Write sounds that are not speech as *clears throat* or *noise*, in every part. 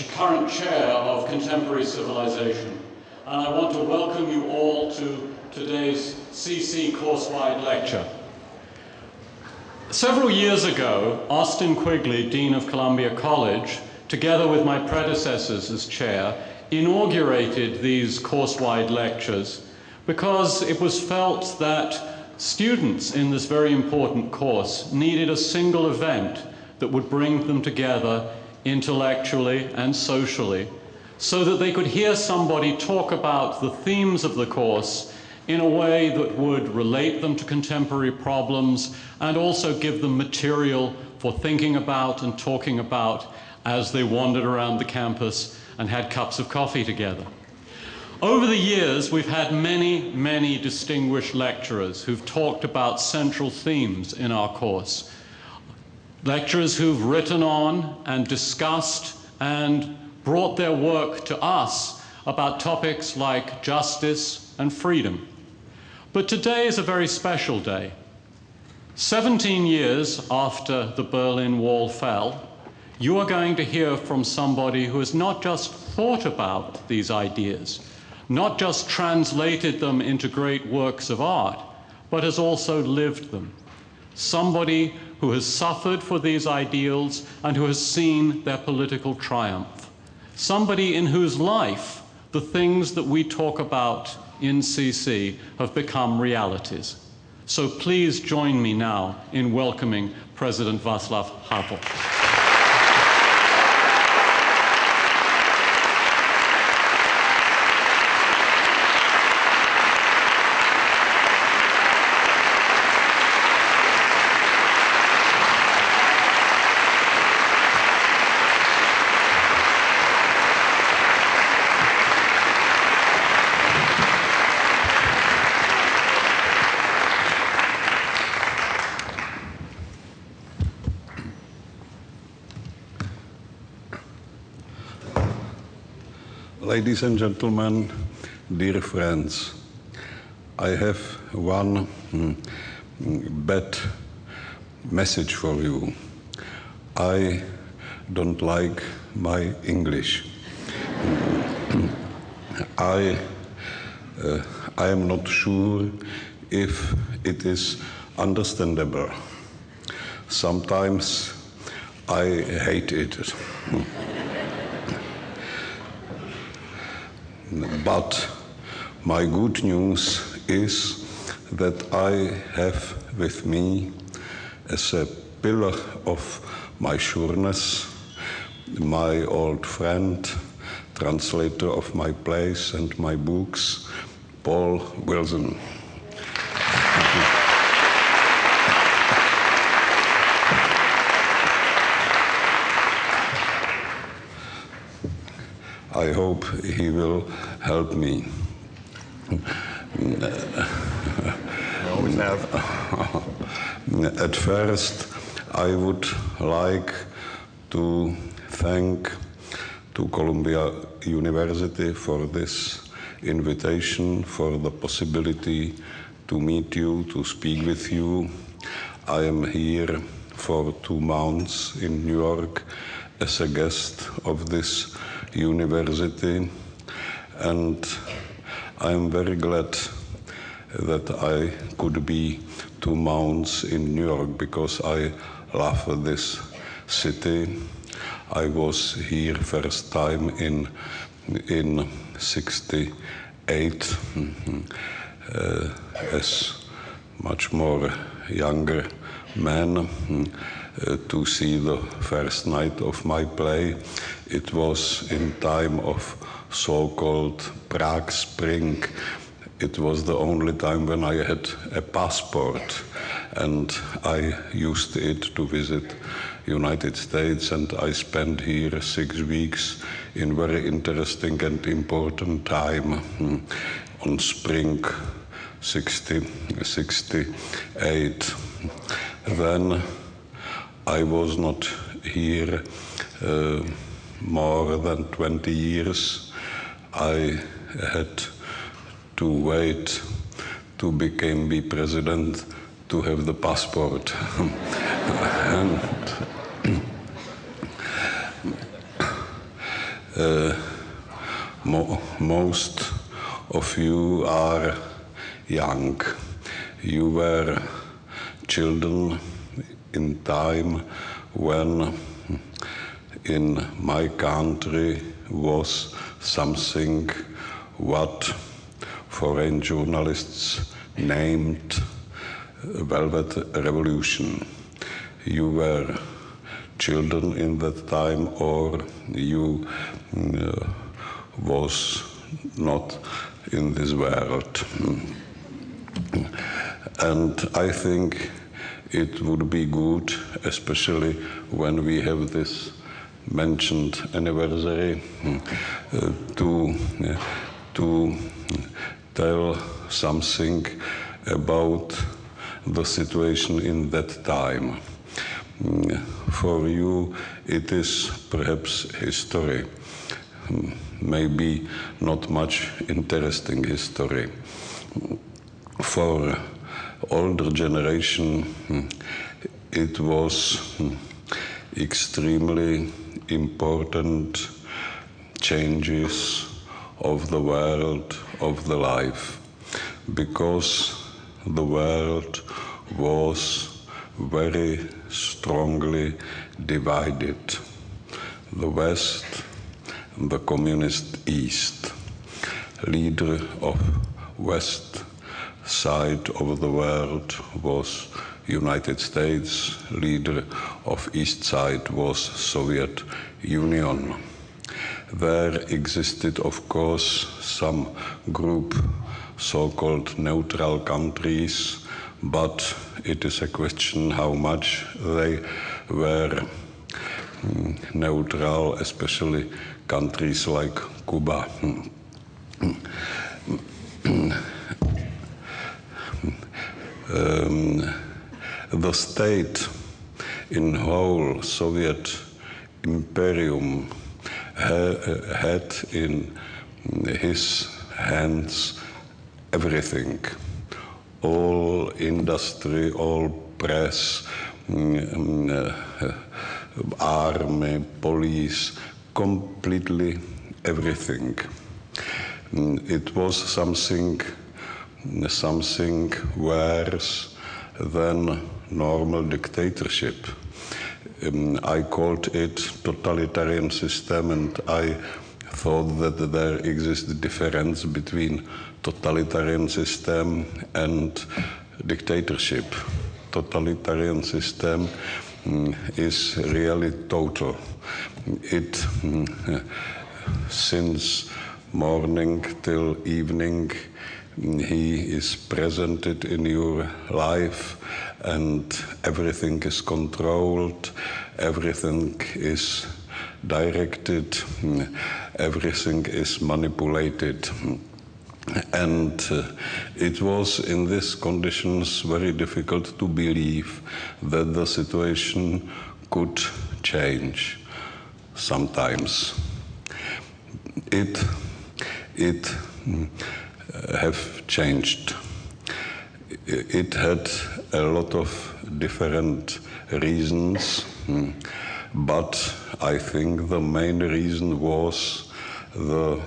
current chair of Contemporary Civilization, and I want to welcome you all to today's CC course-wide lecture. Several years ago, Austin Quigley, Dean of Columbia College, together with my predecessors as chair, inaugurated these course-wide lectures because it was felt that students in this very important course needed a single event that would bring them together intellectually and socially so that they could hear somebody talk about the themes of the course in a way that would relate them to contemporary problems and also give them material for thinking about and talking about as they wandered around the campus and had cups of coffee together. Over the years, we've had many, many distinguished lecturers who've talked about central themes in our course. Lecturers who've written on and discussed and brought their work to us about topics like justice and freedom. But today is a very special day. 17 years after the Berlin Wall fell, you are going to hear from somebody who has not just thought about these ideas, not just translated them into great works of art, but has also lived them. Somebody who has suffered for these ideals and who has seen their political triumph. Somebody in whose life the things that we talk about in CC have become realities. So please join me now in welcoming President Václav Havel. Ladies and gentlemen, dear friends, I have one mm, bad message for you. I don't like my English. *clears throat* I, uh, I am not sure if it is understandable. Sometimes I hate it. But my good news is that I have with me as a pillar of my sureness my old friend, translator of my plays and my books, Paul Wilson. I hope he will help me. always have. *laughs* At first, I would like to thank to Columbia University for this invitation, for the possibility to meet you, to speak with you. I am here for two months in New York as a guest of this university, and I'm very glad that I could be two months in New York because I love this city. I was here first time in in '68 uh, as much more younger man uh, to see the first night of my play. It was in time of so-called Prague Spring. It was the only time when I had a passport, and I used it to visit United States, and I spent here six weeks in very interesting and important time hmm, on spring 60, 68. Then I was not here uh, more than 20 years. I had to wait to become the president to have the passport. *laughs* and *coughs* uh, mo- most of you are young. You were children in time when in my country was something what foreign journalists named Velvet Revolution. You were children in that time or you uh, was not in this world. And I think it would be good, especially when we have this mentioned anniversary, uh, to, to tell something about the situation in that time. Mm, For you, it is perhaps history, Mm, maybe not much interesting history. For older generation, mm, it was mm, extremely important changes of the world, of the life, because the world was very strongly divided. The West the communist East. Leader of West side of the world was United States. Leader of East side was Soviet Union. There existed, of course, some group so-called neutral countries, but it is a question how much they were mm, neutral, especially countries like Cuba. *clears throat* *clears throat* Um, the state in whole Soviet imperium ha- had in his hands everything all industry, all press, mm, uh, army, police, completely everything. Mm, It was something, something worse than normal dictatorship. Um, I called it totalitarian system, and I thought that there exists a difference between totalitarian system and dictatorship. Totalitarian system mm, is really total. It mm, since morning till evening he is presented in your life and everything is controlled. Everything is directed. Everything is manipulated. And uh, it was in these conditions very difficult to believe that the situation could change sometimes. It it have changed it had a lot of different reasons mm, but i think the main reason was the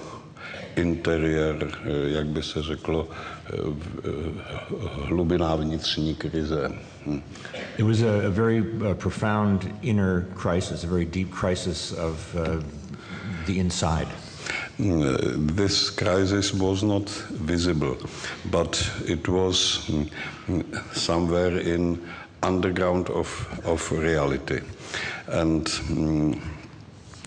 interior, eh, jak by se řeklo, eh, eh, hlubiná vnitřní krize. Hm. It was a, a very uh, profound inner crisis, a very deep crisis of uh, the inside. Uh, This crisis was not visible, but it was mm, mm, somewhere in underground of, of reality. And mm,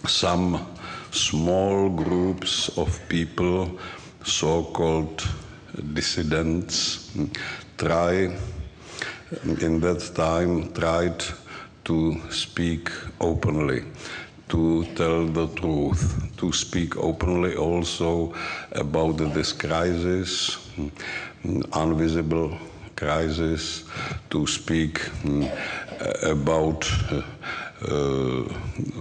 some small groups of people, so-called dissidents, try in that time tried to speak openly, to tell the truth, to speak openly also about this crisis, invisible crisis, to speak mm, about uh,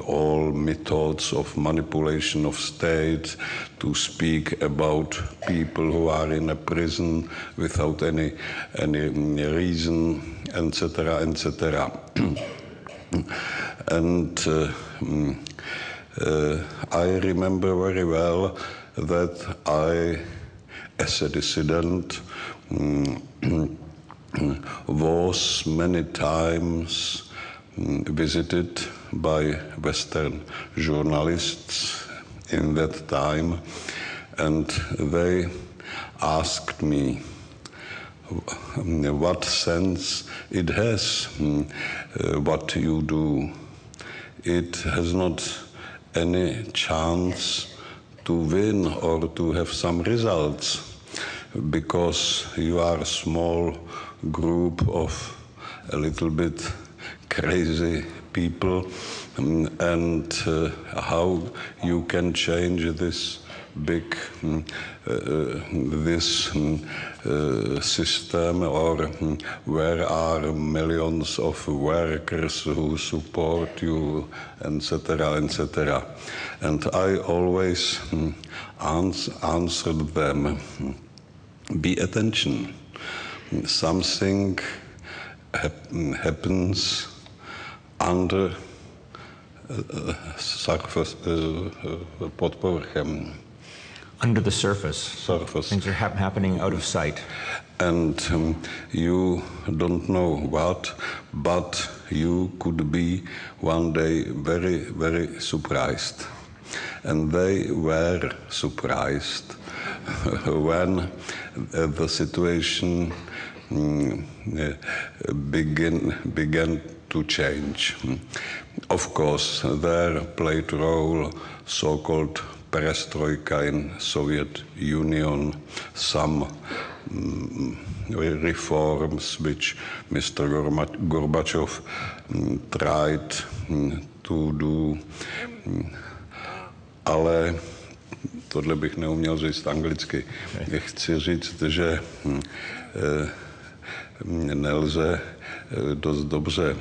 all methods of manipulation of state, to speak about people who are in a prison without any any reason, etc., etc. *clears throat* and uh, mm, uh, I remember very well that I, as a dissident, mm, *clears throat* was many times mm, visited by Western journalists in that time, and they asked me what sense it has uh, what you do. It has not any chance to win or to have some results because you are a small group of a little bit crazy people mm, and uh, how you can change this big mm, uh, this mm, uh, system or mm, where are millions of workers who support you etc etc and i always ans answered them be attention. Something hap happens under uh, surface, uh, uh, pod povrchem under the surface. surface. Things are hap- happening out of sight. and um, you don't know what, but you could be one day very, very surprised. And they were surprised *laughs* when the situation uh, begin, began to change. Of course, there played role so-called perestroika in Soviet Union, some mm, reforms which Mr. Gorbachev mm, tried mm, to do, ale tohle bych neuměl říct anglicky. Chci říct, že eh, nelze eh, dost dobře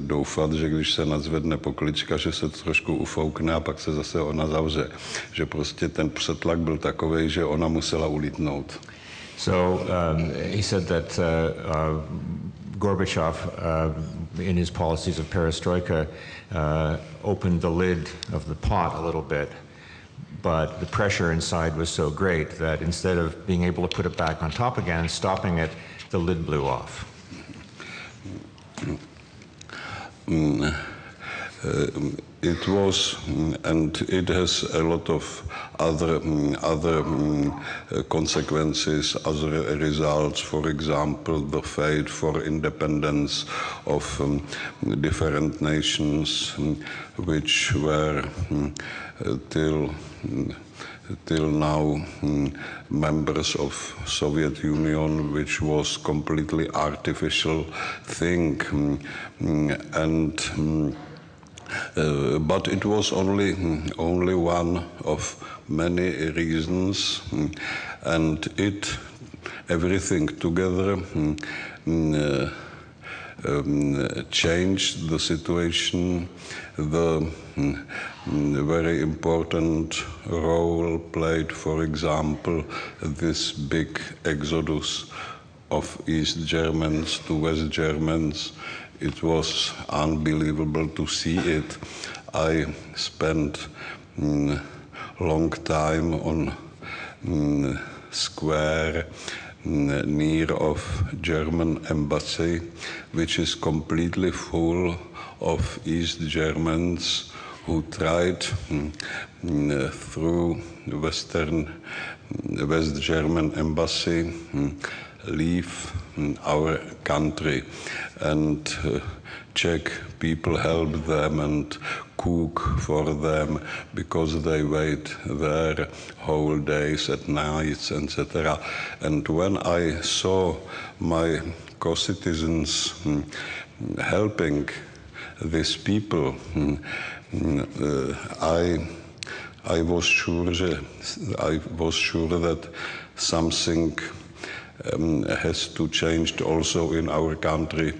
doufat, že když se nazvedne poklička, že se trošku ufoukne a pak se zase ona zavře. Že prostě ten přetlak byl takový, že ona musela ulítnout. So um, he said that uh, uh, Gorbachev, uh, in his policies of perestroika, uh, opened the lid of the pot a little bit, but the pressure inside was so great that instead of being able to put it back on top again, stopping it, the lid blew off. Mm, uh, it was, mm, and it has a lot of other mm, other uh, consequences, other results. For example, the fight for independence of um, different nations, which were uh, till till now mm, members of Soviet Union, which was completely artificial thing, mm, mm, and. uh, but it was only only one of many reasons, and it everything together uh, um, changed the situation. The mm, mm, very important role played, for example, this big exodus of East Germans to West Germans. It was unbelievable to see it. I spent mm, long time on mm, square near of German embassy, which is completely full of East Germans who tried mm, mm, through Western West German embassy mm, leave our country. And uh, Czech people help them and cook for them because they wait there whole days at nights etc and when i saw my co-citizens mm, helping these people mm, mm, uh, i i was sure i was sure that something um, has to change also in our country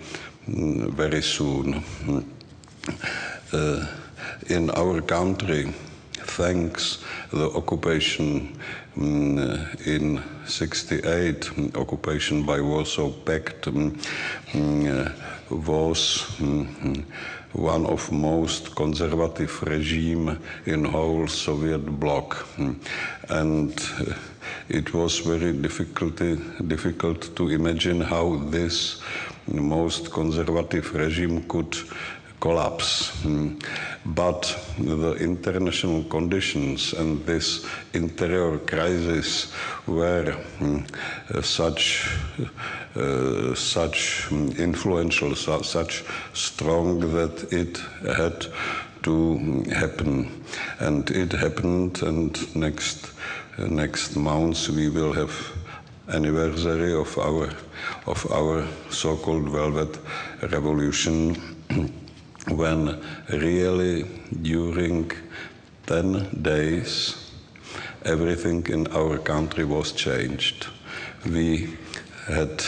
very soon. Mm. Uh, in our country, thanks the occupation mm, in 68, mm, occupation by Warsaw Pact, mm, mm, uh, was mm, one of most conservative regime in whole Soviet bloc, Mm. and uh, it was very difficult, difficult to imagine how this most conservative regime could collapse. Mm. But the international conditions and this interior crisis were mm, uh, such, uh, such mm, influential, su- such strong that it had to happen. And it happened, and next, next months we will have anniversary of our of our so-called velvet revolution *clears throat* when really during 10 days everything in our country was changed we had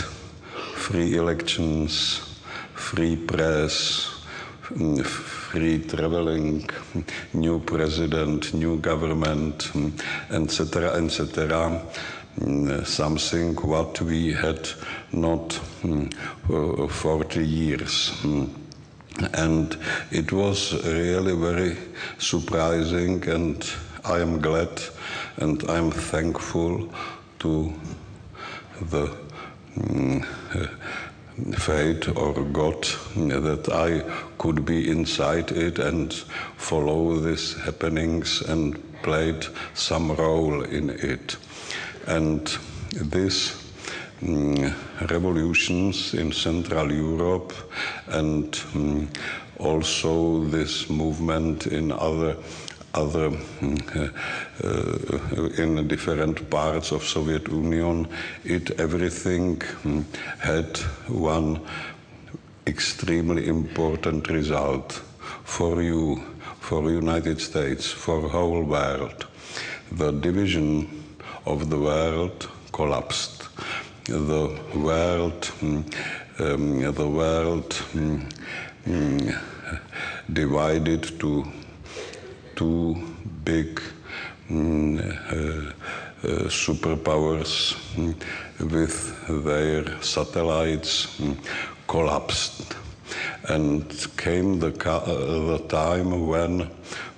free elections free press mm, free traveling, new president, new government, etc., etc. Mm, Something what we had not mm, for 40 years. Mm. And it was really very surprising, and I am glad and I'm thankful to the mm, fate or God that I could be inside it and follow these happenings and played some role in it. And these mm, revolutions in Central Europe and mm, also this movement in other other mm, uh, in different parts of Soviet Union, it everything had one extremely important result for you, for United States, for whole world. The division of the world collapsed. The world, um, the world mm, mm, divided to two big mm, uh, uh, superpowers mm, with their satellites mm, collapsed. And came the, uh, the time when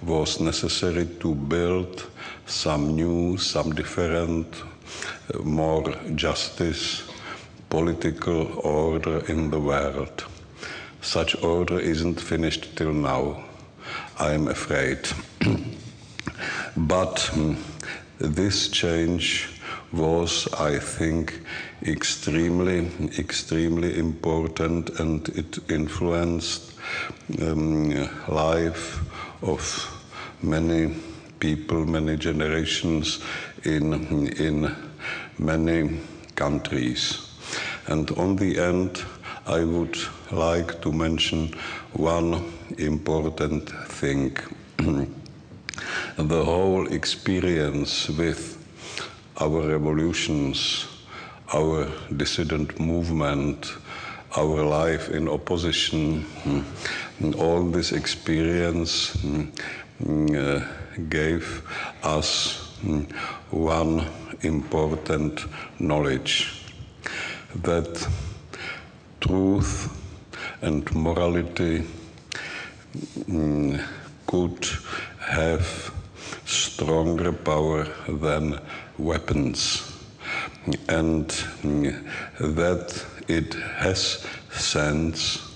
was necessary to build some new, some different, more justice, political order in the world. Such order isn't finished till now. I'm afraid. *clears throat* but mm, this change was, I think, extremely, extremely important, and it influenced um, life of many people, many generations in in many countries. And on the end, I would like to mention one important thing. *clears throat* the whole experience with our revolutions, our dissident movement, our life in opposition, all this experience mm, mm, uh, gave us mm, one important knowledge that truth and morality mm, could have stronger power than weapons, and mm, that it has sense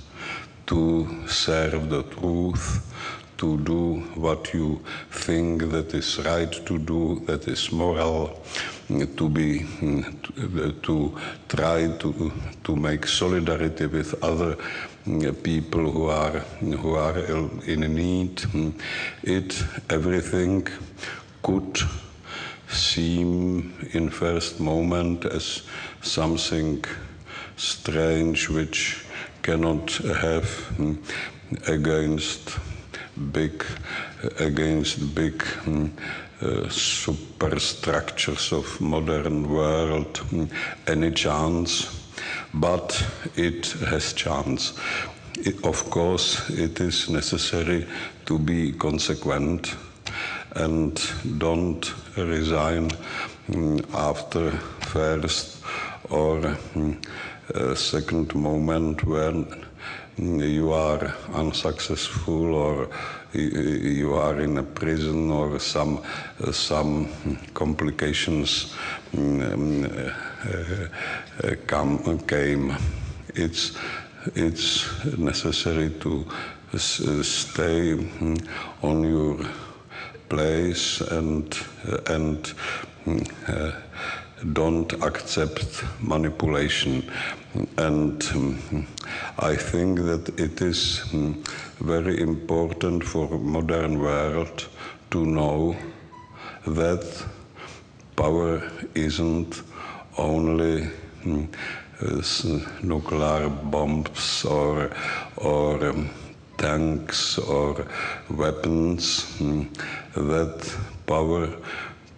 to serve the truth, to do what you think that is right to do, that is moral, to be mm, to, to try to to make solidarity with other mm, people who are who are in need. It everything could seem in first moment as something strange which cannot have mm, against big against big mm, uh, superstructures of modern world mm, any chance? But it has chance. It, of course it is necessary to be consequent and don't resign mm, after first or uh, second moment when you are unsuccessful or you are in a prison or some uh, some complications um, uh, come came. It's it's necessary to stay on your place and and uh, don't accept manipulation. And um, I think that it is um, very important for modern world to know that power isn't only um, nuclear bombs or or um, tanks or weapons mm, that power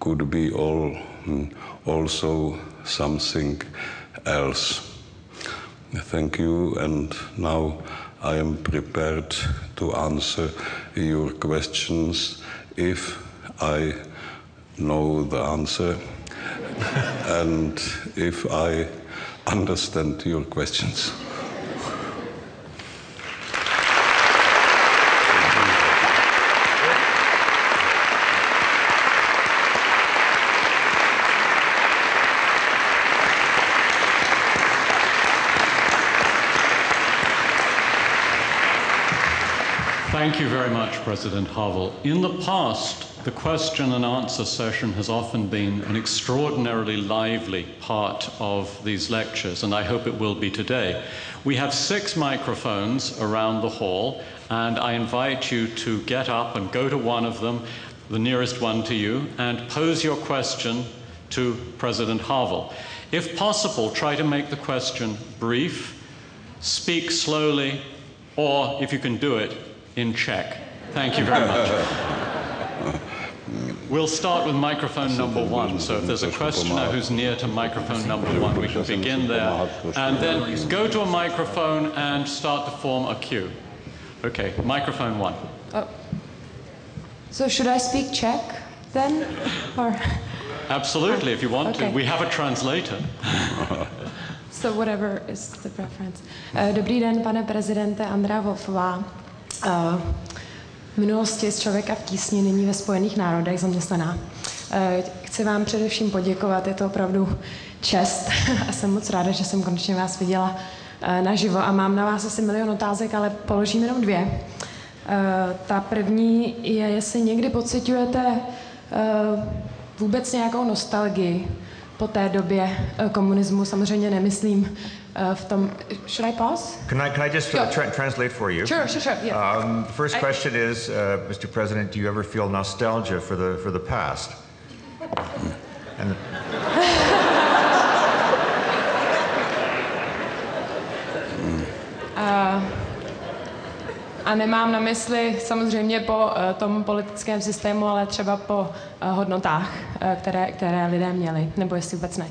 could be all mm, also something else thank you and now i am prepared to answer your questions if i know the answer *laughs* and if i understand your questions. Thank you very much, President Havel. In the past, the question and answer session has often been an extraordinarily lively part of these lectures, and I hope it will be today. We have six microphones around the hall, and I invite you to get up and go to one of them, the nearest one to you, and pose your question to President Havel. If possible, try to make the question brief, speak slowly, or if you can do it, in Czech. Thank you very much. We'll start with microphone number one. So if there's a questioner who's near to microphone number one, we can begin there. And then go to a microphone and start to form a queue. Okay, microphone one. Oh. So should I speak Czech then? *laughs* Or? Absolutely, if you want okay. to. We have a translator. *laughs* so whatever is the preference. Uh, dobrý den, pane prezidente Andrea Wolfová. V minulosti z člověka v tísni, nyní ve Spojených národech zaměstnaná. Chci vám především poděkovat, je to opravdu čest *laughs* a jsem moc ráda, že jsem konečně vás viděla naživo a mám na vás asi milion otázek, ale položím jenom dvě. Ta první je, jestli někdy pocitujete vůbec nějakou nostalgii po té době komunismu, samozřejmě nemyslím v tom. Should I pause? Can I, can I just uh, tra translate for you? Sure, sure, sure. Yeah. Um, the first I, question is, uh, Mr. President, do you ever feel nostalgia for the for the past? And *laughs* uh, a nemám na mysli samozřejmě po uh, tom politickém systému, ale třeba po uh, hodnotách, uh, které, které lidé měli, nebo jestli vůbec ne.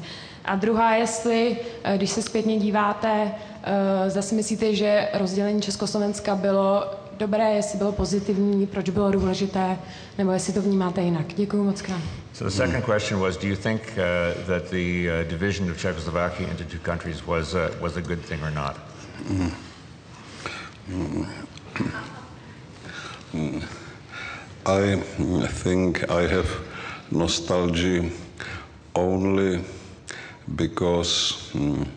A druhá, jestli, eh, když se zpětně díváte, eh, zase myslíte, že rozdělení Československa bylo dobré, jestli bylo pozitivní, proč bylo důležité, nebo jestli to vnímáte jinak. Děkuji moc krát. So the second question was, do you think uh, that the uh, division of Czechoslovakia into two countries was, uh, was a good thing or not? Mm. Mm. I think I have nostalgia only because um,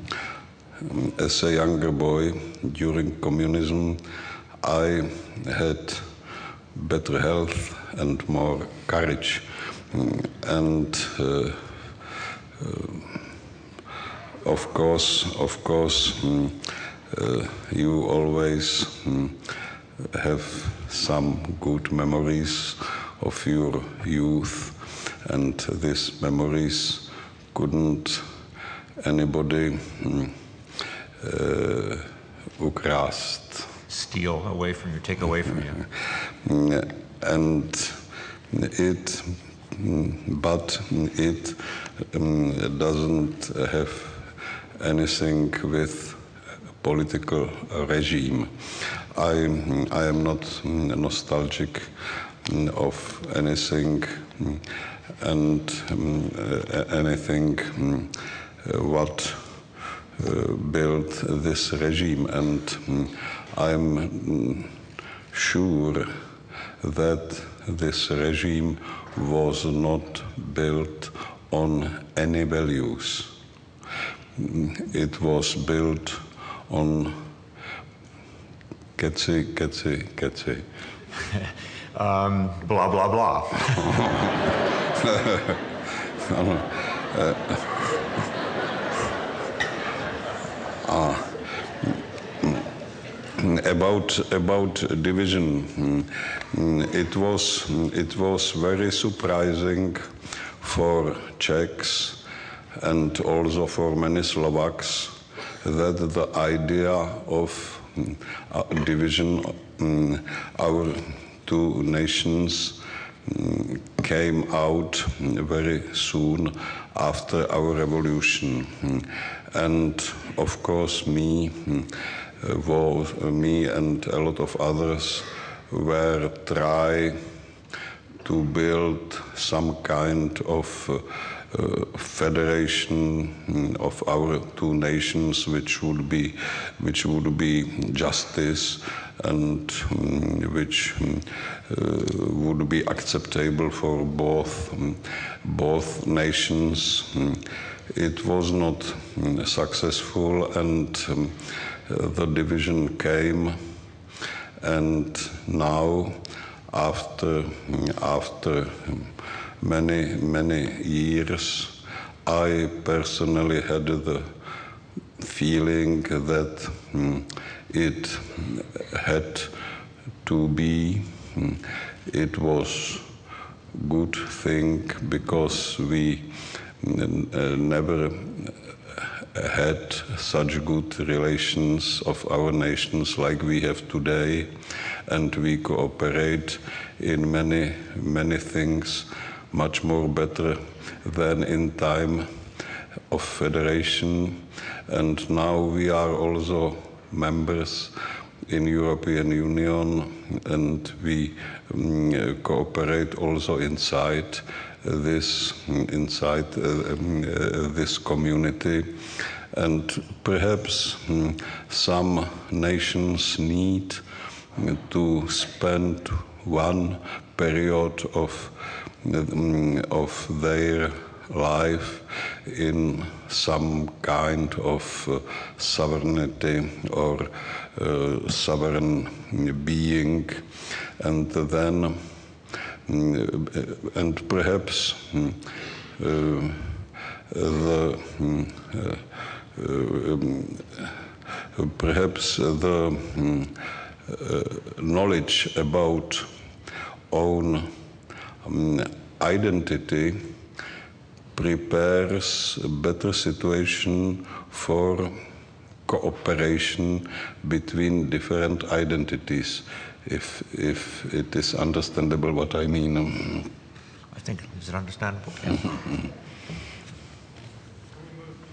as a younger boy during communism, I had better health and more courage. Mm, and uh, uh, of course, of course, um, uh, you always um, have some good memories of your youth, and these memories couldn't anybody uh, ukrást. Steal away from you, take away from you. *laughs* and it, but it um, doesn't have anything with political regime. I, I am not nostalgic of anything and um, anything what uh, built this regime. And mm, I'm mm, sure that this regime was not built on any values. Mm, It was built on Ketsi, Ketsi, Ketsi. Um, blah, blah, blah. *laughs* *laughs* about about division mm, it was mm, it was very surprising for Czechs and also for many Slovaks that the idea of mm, uh, division our two nations came out very soon after our revolution. And of course me mm, uh, was me and a lot of others were try to build some kind of uh, uh, federation mm, of our two nations, which would be which would be justice and mm, which uh, would be acceptable for both mm, both nations. It was not successful, and um, the division came and now after after many many years i personally had the feeling that mm, it had to be mm, it was good thing because we never had such good relations of our nations like we have today. And we cooperate in many many things much more better than in time of federation. And now we are also members in European Union and we mm, cooperate also inside this inside uh, um, uh, this community. And perhaps mm, some nations need to spend one period of mm, of their life in some kind of uh, sovereignty or uh, sovereign being. And then and perhaps mm, uh, the mm, uh, uh, um, perhaps the mm, uh, knowledge about own identity prepares a better situation for cooperation between different identities if if it is understandable what i mean Um, I think, it's understandable? Yeah.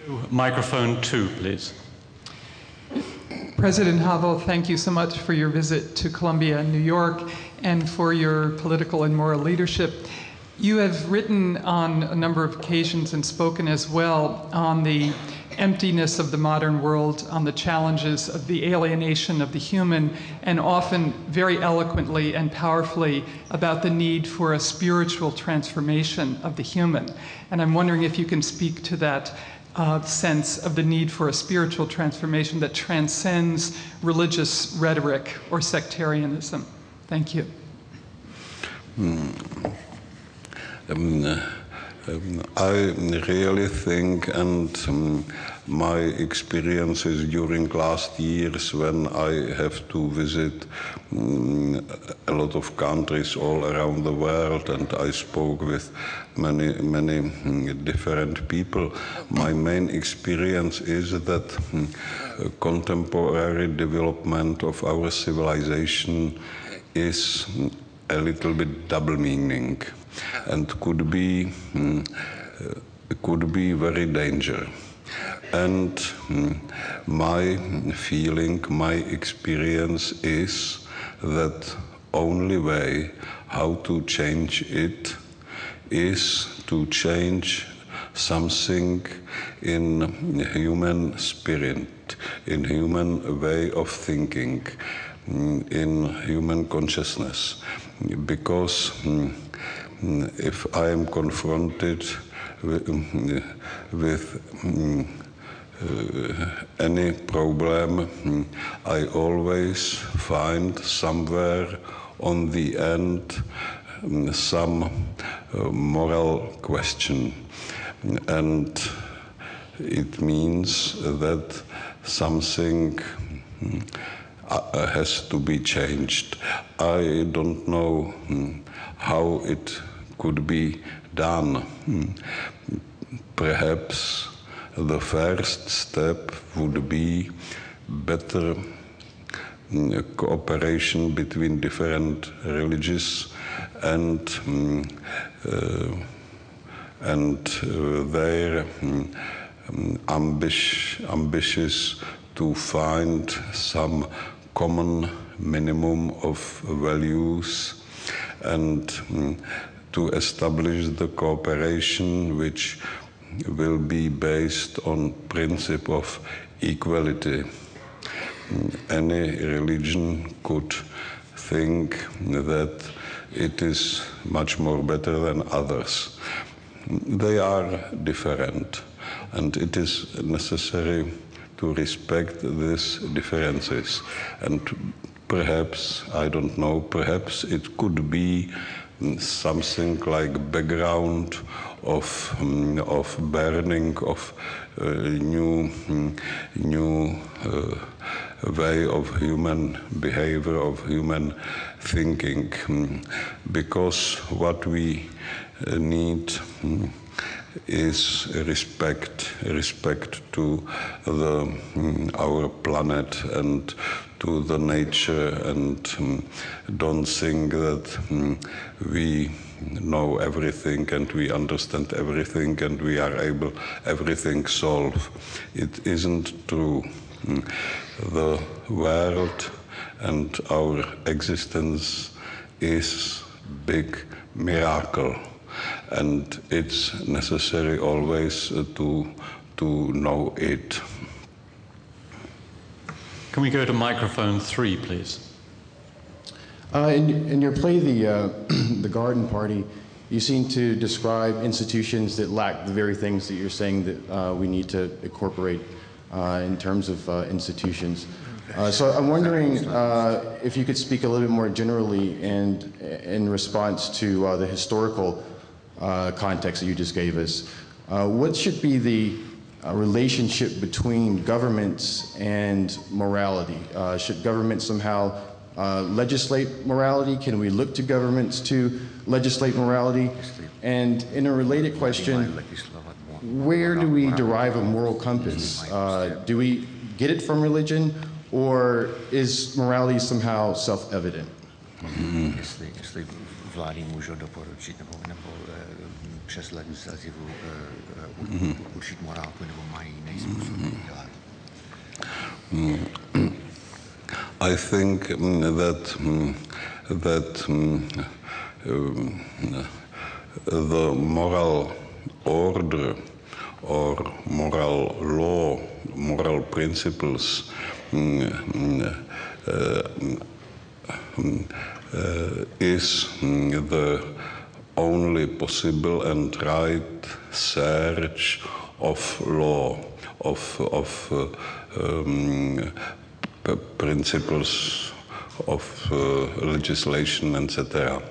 *laughs* Microphone two, please. President Havel, thank you so much for your visit to Columbia and New York and for your political and moral leadership. You have written on a number of occasions and spoken as well on the emptiness of the modern world, on the challenges of the alienation of the human, and often very eloquently and powerfully about the need for a spiritual transformation of the human. And I'm wondering if you can speak to that uh, sense of the need for a spiritual transformation that transcends religious rhetoric or sectarianism. Thank you. Um, uh, um, I really think, and um, my experiences during last years when I have to visit um, a lot of countries all around the world, and I spoke with many, many mm, different people. My main experience is that mm, contemporary development of our civilization is a little bit double meaning and could be mm, uh, could be very danger and mm, my feeling my experience is that only way how to change it is to change something in human spirit, in human way of thinking, mm, in human consciousness. Because if I am confronted with, mm, uh, any problem, I always find somewhere on the end some uh, moral question. And it means that something uh, has to be changed. I don't know hmm, how it could be done. Hmm. Perhaps the first step would be better mm, cooperation between different religions and um, uh, and uh, their ambitious to find some common minimum of values and to establish the cooperation which will be based on principle of equality. Any religion could think that it is much more better than others. They are different, and it is necessary to respect these differences. And perhaps, I don't know, perhaps it could be something like background of um, of burning of uh, new um, new uh, way of human behavior of human thinking. Because what we uh, need um, is respect respect to the our planet and to the nature and um, don't think that um, we know everything and we understand everything and we are able everything solve. It isn't true. Mm. the world and our existence is big miracle and it's necessary always to to know it can we go to microphone 3 please uh, in, in, your play, the, uh, *clears throat* the Garden Party, you seem to describe institutions that lack the very things that you're saying that uh, we need to incorporate uh, in terms of uh, institutions. Uh, so I'm wondering if you could speak a little bit more generally and in response to the historical context that you just gave us. what should be the relationship between governments and morality? should government somehow uh, legislate morality? Can we look to governments to legislate morality? And in a related question, where do we derive a moral compass? Uh, do we get it from religion, or is morality somehow self-evident? Mm-hmm. Vlády můžou doporučit nebo, nebo přes legislativu mm-hmm. určit morálku nebo mají jiný způsob dělat. Mm-hmm. I think mm, that mm, that mm, the moral order or moral law, moral principles uh, uh, is the only possible and right search of law, of, of uh, um, principles of uh, legislation, etc.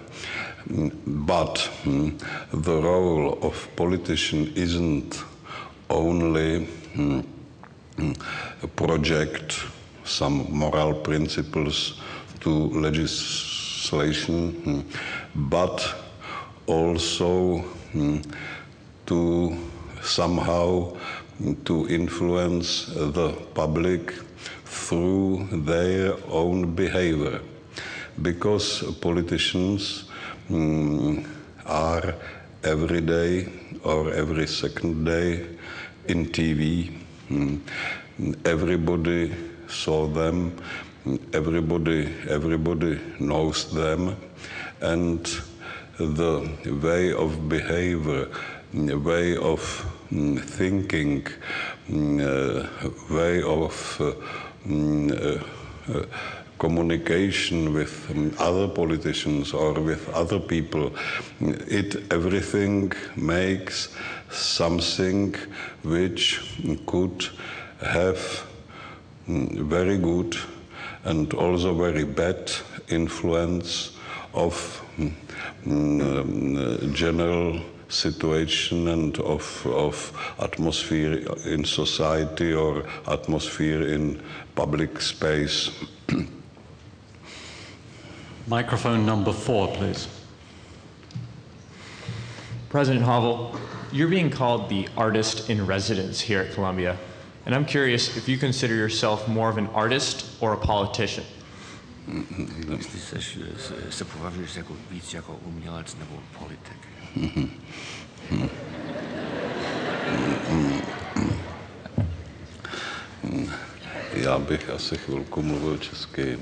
But um, the role of politician isn't only um, project some moral principles to legislation, but also to somehow to influence the public through their own behavior. Because politicians mm, are every day or every second day in TV. Mm, everybody saw them everybody everybody knows them, and the way of behavior, way of mm, thinking, mm, uh, way of uh, mm, uh, communication with other politicians or with other people. It everything makes something which could have very good and also very bad influence of Um, uh, general situation and of, of atmosphere in society or atmosphere in public space. *clears throat* Microphone number four, please. President Havel, you're being called the artist in residence here at Columbia. And I'm curious if you consider yourself more of an artist or a politician. Jestli seš, se, se považuješ jako víc jako umělec nebo politik. Já bych asi chvilku mluvil česky,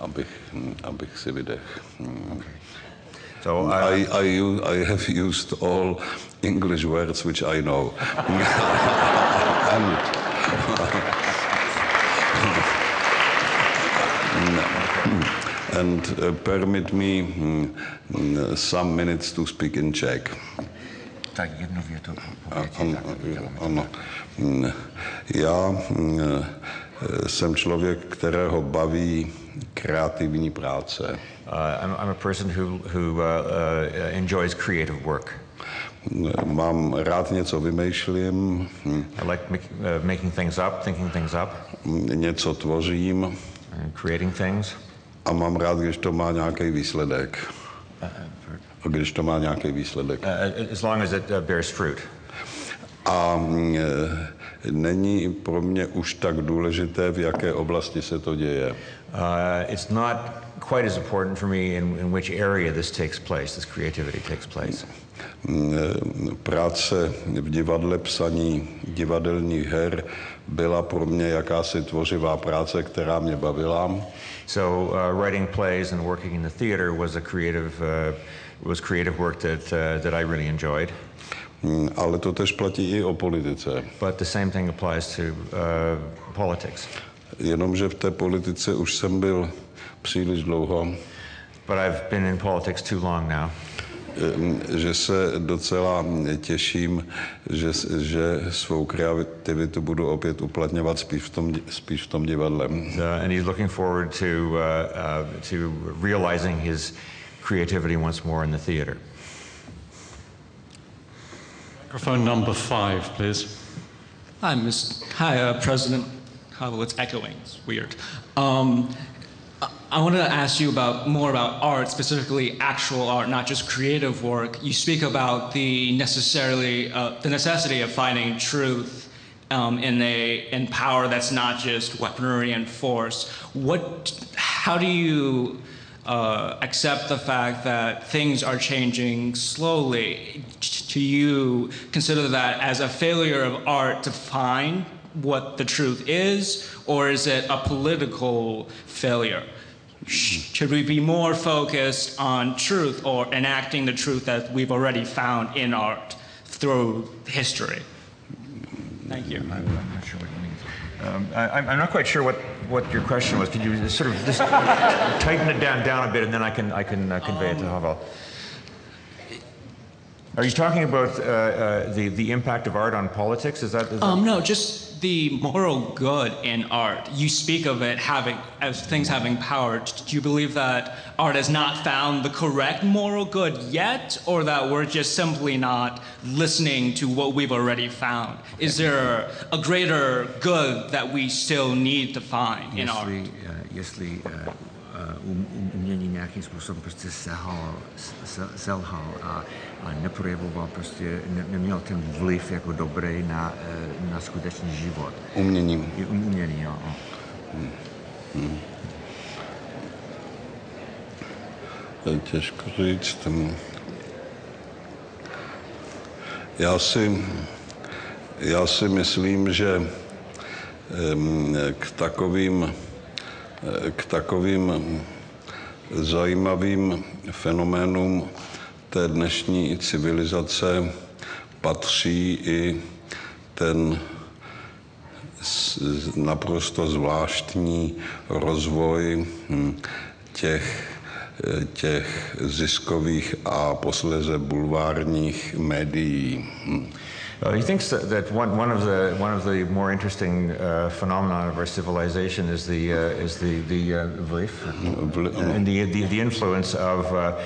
abych, abych si vydech. So I, I, I, I have used all English words which I know. *laughs* and, and uh, permit me mm, some minutes to speak in Czech. Tak ano. Mm, Já jsem člověk, kterého baví kreativní práce. uh, I'm, I'm a person who, who uh, uh, enjoys creative work. Mám rád něco vymýšlím, hm, I like make, uh, making things up, thinking things up, něco tvořím and creating things. A mám rád, když to má nějaký výsledek. A když to má nějaký výsledek. Uh, as long as it uh, bears fruit. A mm, eh, není pro mě už tak důležité, v jaké oblasti se to děje. Uh, it's not quite as important for me in, in which area this takes place, this creativity takes place. Mm, eh, Práce v divadle, psaní divadelních her byla pro mě jakási tvořivá práce, která mě bavila. So uh, writing plays and working in the theater was a creative, uh, was creative work that, uh, that I really enjoyed. Mm, Ale to tež platí i o politice. But the same thing applies to uh, politics. Jenomže v té politice už jsem byl příliš dlouho, But I've been in politics too long now. Eh, že se docela těším, že, že svou kreativitu budu opět uplatňovat spíš v tom, spíš v tom divadle. Uh, and he's looking forward to, uh, uh, to realizing his creativity once more in the theater. Microphone number five, please. Hi, Miss. Hi, uh, President. Havel. It's echoing. It's weird. Um, I- wanted to ask you about more about art, specifically actual art, not just creative work. You speak about the necessarily uh, the necessity of finding truth um, in a in power that's not just weaponry and force. What? How do you? uh, accept the fact that things are changing slowly. Do you consider that as a failure of art to find what the truth is, or is it a political failure? Should we be more focused on truth or enacting the truth that we've already found in art through history? Thank you. I'm not sure what you mean. Um, I, I'm I'm not quite sure what, what your question was. Could you sort of just tighten it down, down a bit, and then I can, I can uh, convey it to Havel? Are you talking about uh, uh, the, the impact of art on politics? Is that, is that Um, no, just the moral good in art. You speak of it having as things having power. Do you believe that art has not found the correct moral good yet, or that we're just simply not listening to what we've already found? Is there a greater good that we still need to find in art? Eh, jestli eh, eh, um- um- umění nějakým způsobem prostě selhal, se- selhal a, a neprojevoval prostě, ne, neměl ten vliv jako dobrý na, eh, na skutečný život. Uměním. I um- umění, jo. jo. To je těžko říct. Já si, já si myslím, že em, k takovým k takovým zajímavým fenoménům té dnešní civilizace patří i ten naprosto zvláštní rozvoj hm, těch, těch ziskových a posléze bulvárních médií. Well, he thinks that, that one, one, of the, one of the more interesting uh, phenomena of our civilization is the, uh, is the, the uh, belief and the, the, the influence of, uh,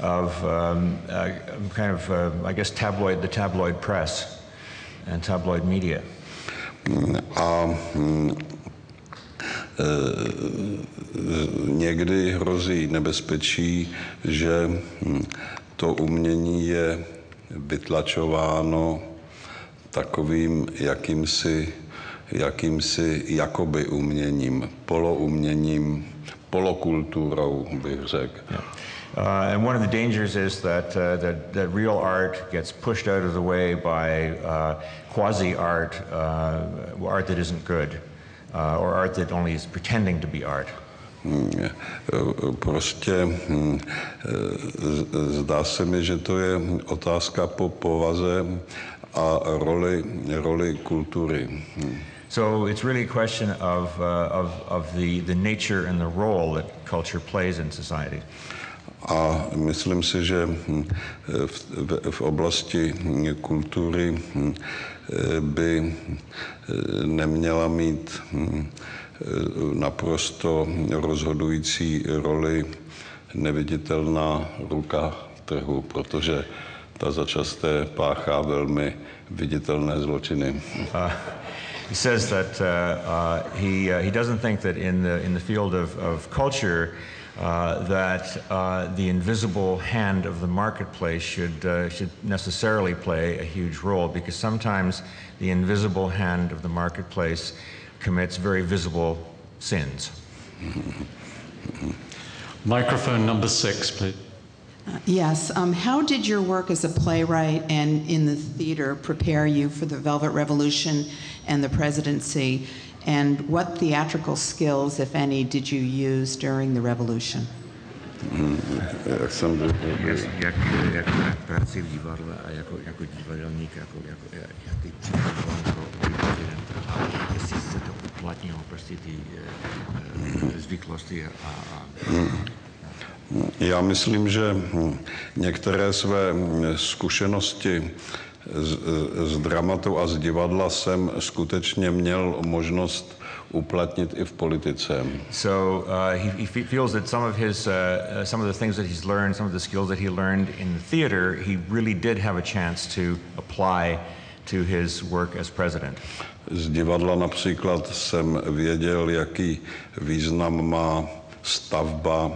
of um, uh, kind of, uh, I guess, tabloid, the tabloid press and tabloid media. Mm, někdy hrozí nebezpečí, že to umění je vytlačováno takovým jakýmsi, jakýmsi jakoby uměním, polouměním, polokulturou, bych řekl. Yeah. Uh, and one of the dangers is that, uh, that, that real art gets pushed out of the way by uh, quasi art, uh, art that isn't good, uh, or art that only is pretending to be art. Hmm, prostě hm, zdá se mi, že to je otázka po povaze a roli, roli kultury. So it's really a question of, uh, of, of the, the nature and the role that culture plays in society. A myslím si, že hm, v, v, v oblasti kultury hm, by eh, neměla mít hm, naprosto rozhodující roli neviditelná ruka trhu, protože ta začasté páchá velmi viditelné zločiny. Uh, he says that uh, uh, he, uh, he doesn't think that in the, in the field of, of culture uh, that uh, the invisible hand of the marketplace should, uh, should necessarily play a huge role because sometimes the invisible hand of the marketplace commits very visible sins. Microphone number six, please. Yes. Um, how did your work as a playwright and in the theater prepare you for the Velvet Revolution and the presidency? And what theatrical skills, if any, did you use during the revolution? Uh, Já myslím, že některé své zkušenosti z, z dramatu a z divadla jsem skutečně měl možnost uplatnit i v politice. So uh, he, he feels that some of his, uh, some of the things that he's learned, some of the skills that he learned in the theater, he really did have a chance to apply to his work as president. Z divadla například jsem věděl, jaký význam má stavba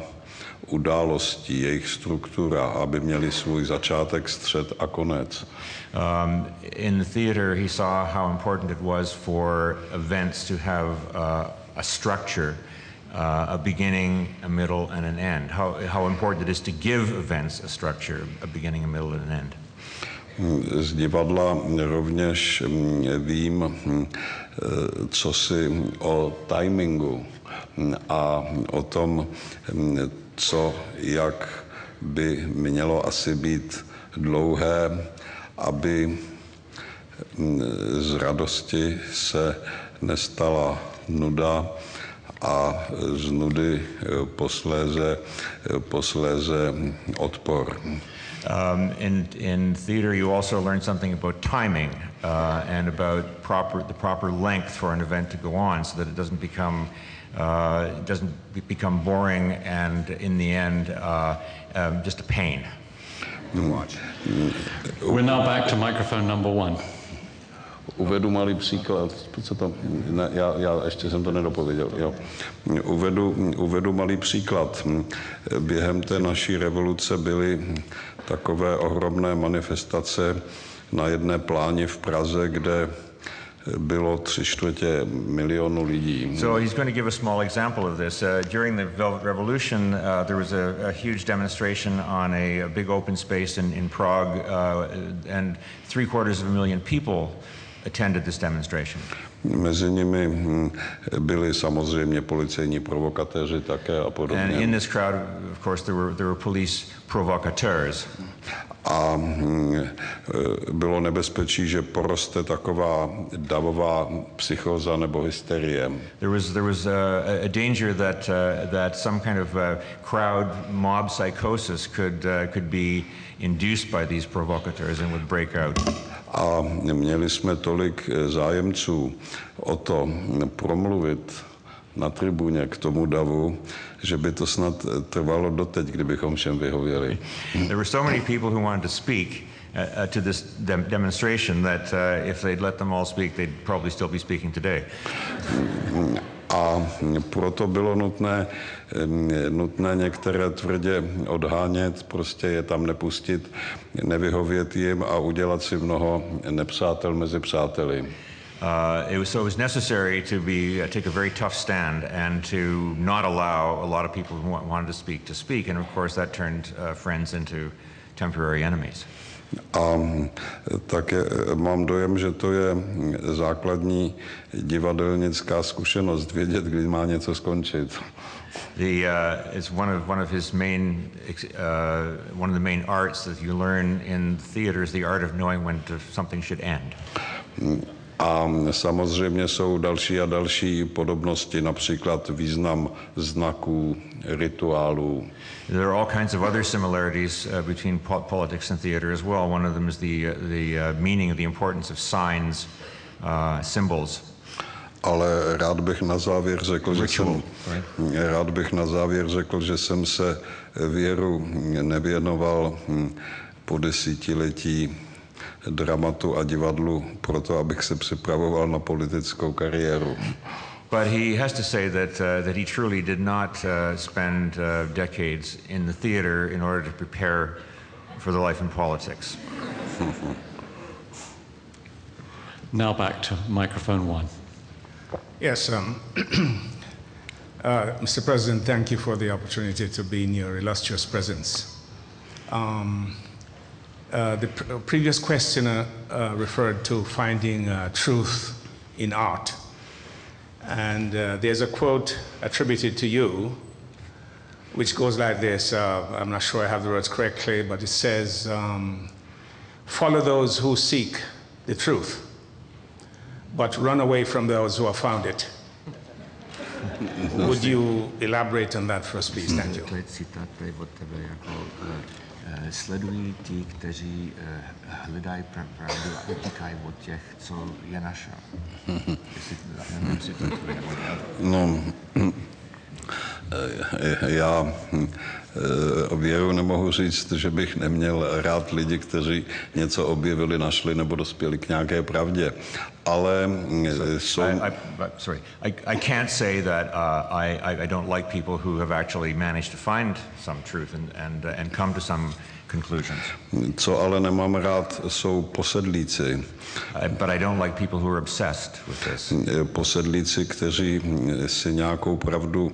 událostí, jejich struktura, aby měli svůj začátek, střed a konec. Um, in the theater, he saw how important it was for events to have uh, a structure, uh, a beginning, a middle, and an end. How, how important it is to give events a structure, a beginning, a middle, and an end. Z divadla rovněž mm, vím, hm, co si o timingu a o tom, co, jak by mělo asi být dlouhé, aby mm, z radosti se nestala nuda a z nudy eh, posléze, eh, posléze odpor. Um, in, in theater, you also learn something about timing uh, and about proper, the proper length for an event to go on so that it doesn't become uh, it doesn't become boring and in the end uh, um, just a pain to watch. We're now back to microphone number one. Uvedu malý příklad, co to, ne, já, já ještě jsem to nedopověděl. Jo. Uvedu, uvedu malý příklad. Během té naší revoluce byly takové ohromné manifestace na jedné pláni v Praze, kde bylo tři čtvrtě milionu lidí. So he's going to give a small example of this. Uh, during the Velvet Revolution, uh, there was a, a, huge demonstration on a, a, big open space in, in Prague, uh, and three quarters of a million people attended this demonstration? Mezi nimi hm, byli samozřejmě policejní provokatéři také a podobně. And in this crowd, of course, there were, there were police provocateurs. A hm, e, bylo nebezpečí, že poroste taková davová psychoza nebo hysterie. There was, there was a, a danger that, uh, that some kind of crowd mob psychosis could, uh, could be induced by these provocateurs and would break out. A měli jsme tolik e, zájemců o to promluvit na tribuně k tomu davu, že by to snad e, trvalo doteď, kdybychom všem vyhověli. There were so many people who wanted to speak uh, uh, to this dem- demonstration that uh, if they'd let them all speak, they'd probably still be speaking today. A proto bylo nutné, nutné některé tvrdě odhánět, prostě je tam nepustit, nevyhovět jim a udělat si mnoho nepřátel mezi přáteli. Uh, it was, so it was necessary to be uh, take a very tough stand and to not allow a lot of people who wa- wanted to speak to speak, and of course that turned uh, friends into temporary enemies. A také mám dojem, že to je základní divadelnická zkušenost, vědět, kdy má něco skončit. The uh, it's one of one of his main uh, one of the main arts that you learn in theater is the art of knowing when to, something should end. A samozřejmě jsou další a další podobnosti, například význam znaků, rituálů. There are all kinds of other similarities uh, between po- politics and theater as well. One of them is the uh, the uh, meaning, the importance of signs, uh, symbols. Ale rád bych na závěr řekl, že jsem, rád bych na závěr řekl, že jsem se věru nevěnoval hm, po desítiletí dramatu a divadlu proto, abych se připravoval na politickou kariéru. But he has to say that uh, that he truly did not uh, spend uh, decades in the theater in order to prepare for the life in politics. *laughs* Now back to microphone one. Yes, um, *clears throat* uh, Mr. President, thank you for the opportunity to be in your illustrious presence. Um, uh, the pr- previous questioner uh, referred to finding uh, truth in art. And uh, there's a quote attributed to you, which goes like this uh, I'm not sure I have the words correctly, but it says, um, Follow those who seek the truth, but run away from those who have found it. *laughs* Would you elaborate on that first, please? Thank you. Eh, sledují ti, kteří eh, hledají pravdu a utíkají od těch, co je naše. *laughs* Jestli, nevím, jestli to naša. No, já hm, eh, věru nemohu říct, že bych neměl rád lidi, kteří něco objevili, našli nebo dospěli k nějaké pravdě. Ale jsou... I, I, sorry, I, I can't say that uh, I, I, I don't like people who have actually managed to find some truth and, and, uh, and come to some conclusions. Co ale nemám rád, jsou posedlíci. But I don't like people who are obsessed with this. Posedlíci, kteří si nějakou pravdu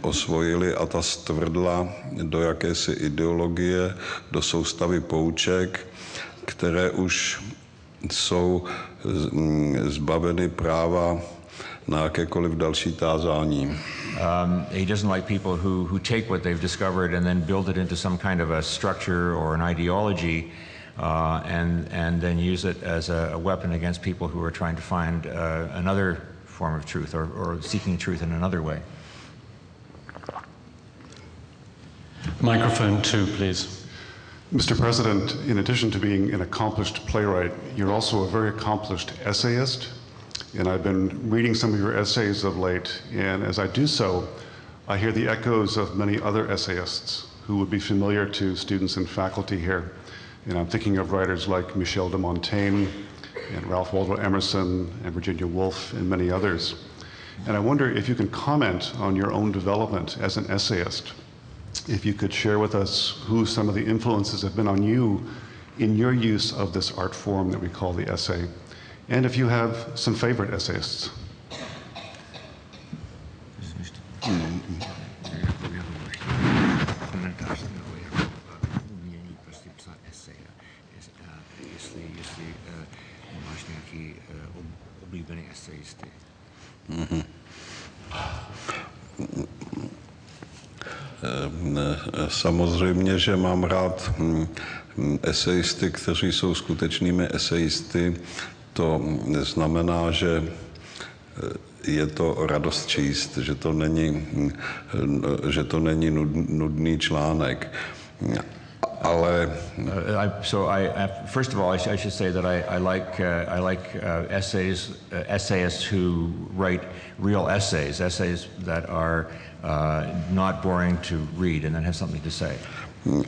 osvojili a ta stvrdla do jakési ideologie, do soustavy pouček, které už jsou zbaveny práva na jakékoliv další tázání. Um, he doesn't like people who, who take what they've discovered and then build it into some kind of a structure or an ideology uh, and, and then use it as a, a weapon against people who are trying to find uh, another form of truth or, or seeking truth in another way. Microphone two, please. Mr. President, in addition to being an accomplished playwright, you're also a very accomplished essayist. And I've been reading some of your essays of late, and as I do so, I hear the echoes of many other essayists who would be familiar to students and faculty here. And I'm thinking of writers like Michel de Montaigne and Ralph Waldo Emerson and Virginia Woolf and many others. And I wonder if you can comment on your own development as an essayist if you could share with us who some of the influences have been on you in your use of this art form that we call the essay, and if you have some favorite essayists. Samozřejmě, že mám rád hm, hm, esejisty, kteří jsou skutečnými esejisty, to znamená, že je to radost číst, že to není, že to není nudný článek. Ale uh, I, so I, first of all, I, sh I, should say that I, I like uh, I like uh, essays uh, essayists who write real essays, essays that are uh, not boring to read and that have something to say.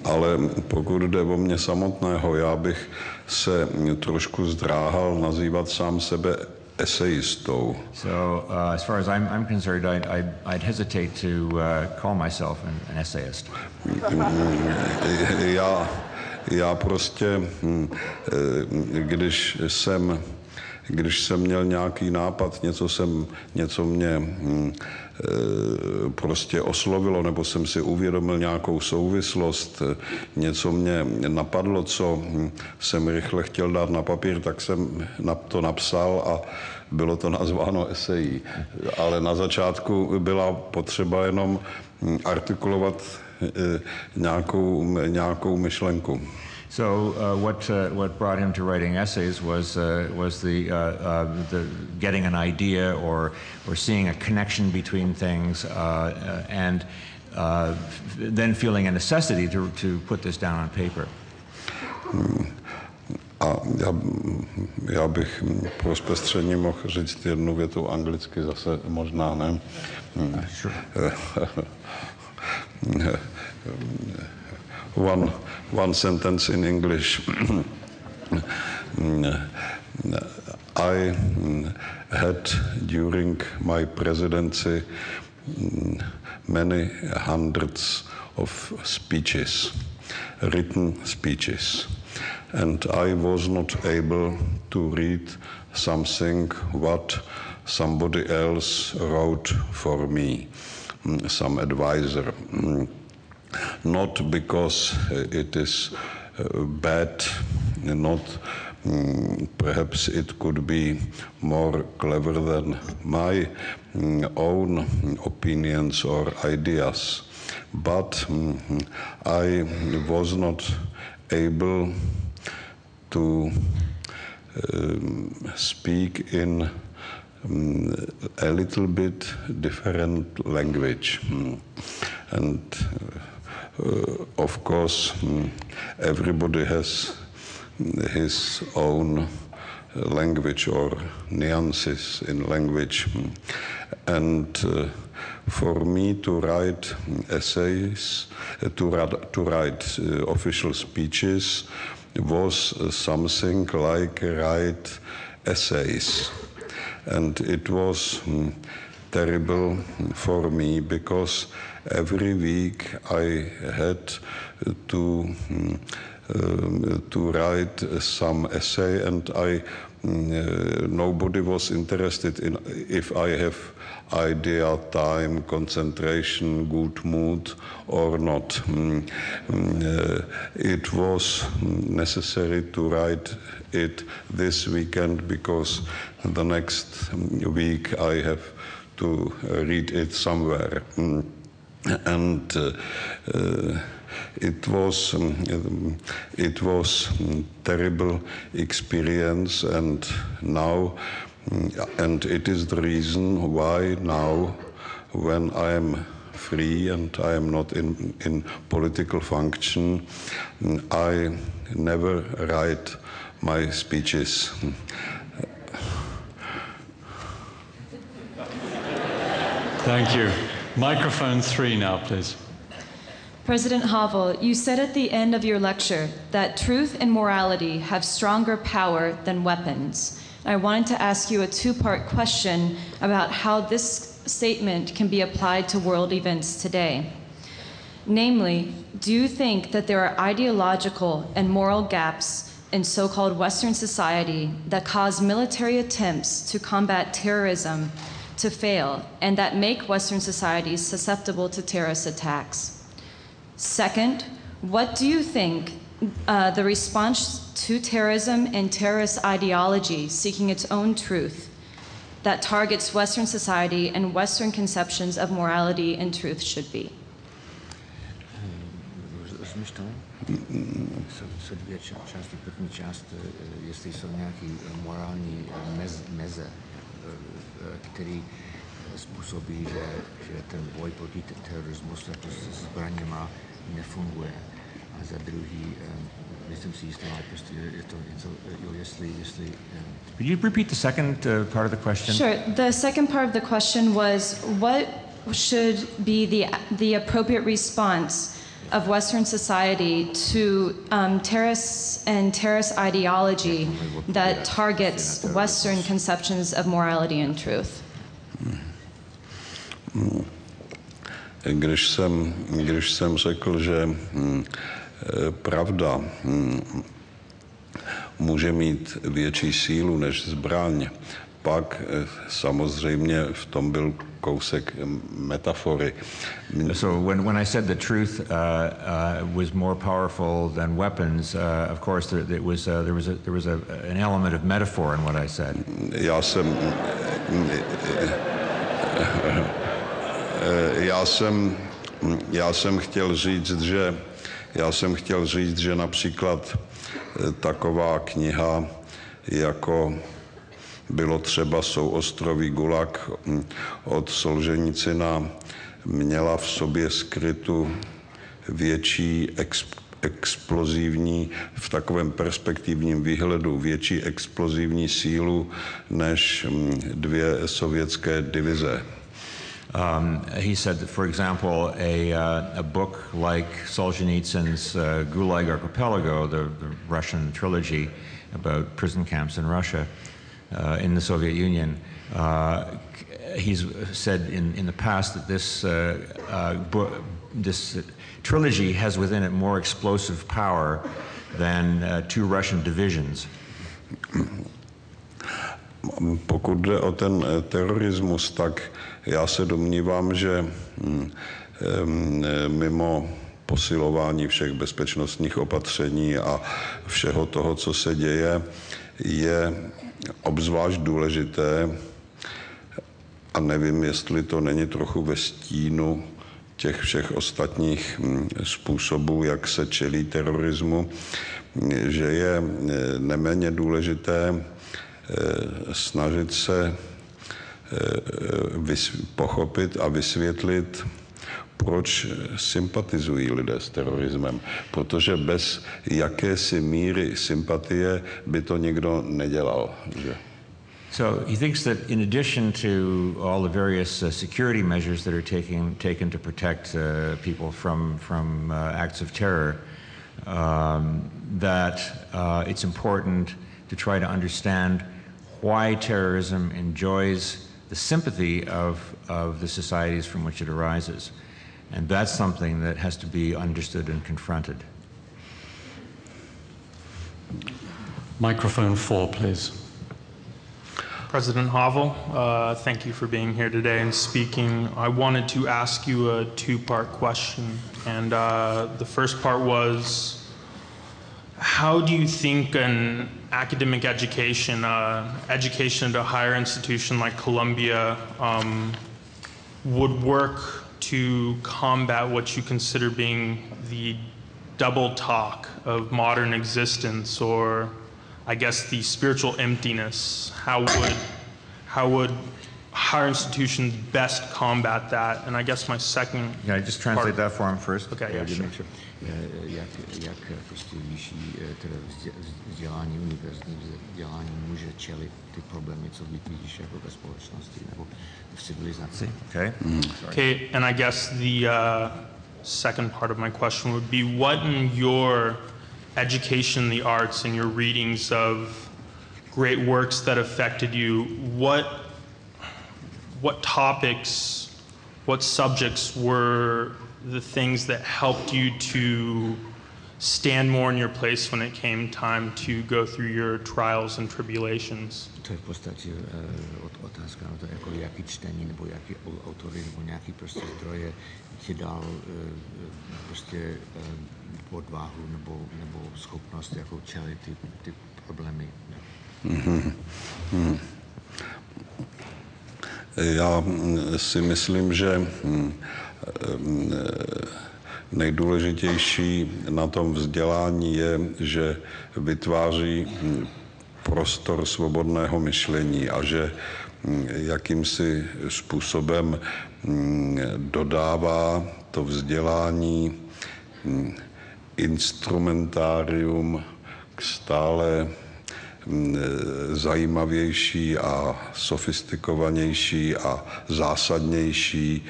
Ale pokud jde o mě samotného, já bych se trošku zdráhal nazývat sám sebe essayistou. So, uh, as far as I'm, I'm concerned, I'd, I'd, I'd hesitate to uh, call myself an, an essayist. *laughs* já, já prostě, hm, eh, když jsem, když jsem měl nějaký nápad, něco, jsem, něco mě hm, prostě oslovilo, nebo jsem si uvědomil nějakou souvislost, něco mě napadlo, co hm, jsem rychle chtěl dát na papír, tak jsem to napsal a bylo to nazváno esejí. Ale na začátku byla potřeba jenom artikulovat eh, nějakou, nějakou myšlenku. So uh, what uh, what brought him to writing essays was uh, was the, uh, uh, the getting an idea or or seeing a connection between things uh, and then feeling a necessity to to put this down on paper. A já, já bych pro zpestření mohl říct jednu větu anglicky, zase možná ne. *laughs* one, one sentence in English. I had during my presidency many hundreds of speeches, written speeches and I was not able to read something what somebody else wrote for me, some advisor. Mm, not because it is uh, bad, not mm, perhaps it could be more clever than my own opinions or ideas, but I was not able to um, speak in a little bit different language. Mm. And uh, of course, mm, everybody has his own language or nuances in language. Mm. And uh, for me to write essays, uh, to, to write uh, official speeches, was something like write essays. And it was mm, terrible for me because every week I had to uh, to write some essay, and I mm, uh, nobody was interested in if I have idea, time, concentration, good mood or not. Mm, uh, it was necessary to write it this weekend because the next week I have to read it somewhere. Mm, and uh, uh, it was um, it was um, terrible experience and now and it is the reason why now, when I am free and I am not in, in political function, I never write my speeches. Thank you. Microphone three now, please. President Havel, you said at the end of your lecture that truth and morality have stronger power than weapons. I wanted to ask you a two part question about how this statement can be applied to world events today. Namely, do you think that there are ideological and moral gaps in so called Western society that cause military attempts to combat terrorism to fail and that make Western societies susceptible to terrorist attacks? Second, what do you think uh, the response to terrorism and terrorist ideology seeking its own truth that targets Western society and Western conceptions of morality and truth should be. Rozumíš to? Jsou, jsou dvě ča- části. První část, eh, jestli jsou nějaké morální meze, který způsobí, že, že ten boj proti terorismu jako s zbraněma nefunguje. A za druhý, eh, nejsem si jistý, ale prostě je to něco, jo, jestli, jestli eh, Could you repeat the second uh, part of the question? Sure. The second part of the question was what should be the, the appropriate response of Western society to um, terrorists and terrorist ideology that targets Western conceptions of morality and truth? Když jsem, když jsem řekl, že hm, eh, pravda hm, může mít větší sílu než zbraň, pak eh, samozřejmě v tom byl kousek metafory. So when, when I said the truth uh, uh, was more powerful than weapons, uh, of course there, there was uh, there was a, there was a, an element of metaphor in what I said. Já jsem já jsem, já jsem chtěl říct, že já jsem chtěl říct, že například eh, taková kniha jako bylo třeba souostroví Gulag hm, od Solženicina měla v sobě skrytu větší ex, explozivní, v takovém perspektivním výhledu, větší explozivní sílu než hm, dvě sovětské divize. Um, he said that, for example, a, uh, a book like Solzhenitsyn's uh, Gulag Archipelago, the, the Russian trilogy about prison camps in Russia, uh, in the Soviet Union, uh, he's said in, in the past that this, uh, uh, book, this trilogy has within it more explosive power than uh, two Russian divisions. Pokud jde o ten eh, terorismus, tak já se domnívám, že hm, eh, mimo posilování všech bezpečnostních opatření a všeho toho, co se děje, je obzvlášť důležité, a nevím, jestli to není trochu ve stínu těch všech ostatních hm, způsobů, jak se čelí terorismu, že je eh, neméně důležité eh, snažit se eh, pochopit a vysvětlit, proč sympatizují lidé s terorismem. Protože bez jakési míry sympatie by to nedělal. Že? So he thinks that in addition to all the various uh, security measures that are taken, taken to protect uh, people from, from uh, acts of terror, um, that uh, it's important to try to understand why terrorism enjoys the sympathy of, of the societies from which it arises. And that's something that has to be understood and confronted. Microphone four, please. President Havel, uh, thank you for being here today and speaking. I wanted to ask you a two part question. And uh, the first part was How do you think an academic education, uh, education at a higher institution like Columbia, um, would work to combat what you consider being the double talk of modern existence or I guess the spiritual emptiness. How would how would higher institutions best combat that? And I guess my second Can I just translate that for him first? Okay, yeah, sure. Eh, jak, jak prostě vyšší eh, teda vzdě- vzdělání, univerzitní vzdělání může čelit ty problémy, co vidíš jako ve společnosti nebo v civilizaci. Okay. Okay, and I guess the uh, second part of my question would be what in your education the arts and your readings of great works that affected you, what, what topics, what subjects were the things that helped you to stand more in your place when it came time to go through your trials and tribulations? To je v podstatě uh, otázka na to, jako jaký čtení nebo jaký autory nebo nějaký prostě zdroje ti dal uh, prostě uh, odvahu nebo, nebo schopnost jako čelit ty, ty problémy. Mm-hmm. Mm-hmm. Já si myslím, že nejdůležitější na tom vzdělání je, že vytváří prostor svobodného myšlení a že jakýmsi způsobem dodává to vzdělání instrumentárium k stále zajímavější a sofistikovanější a zásadnější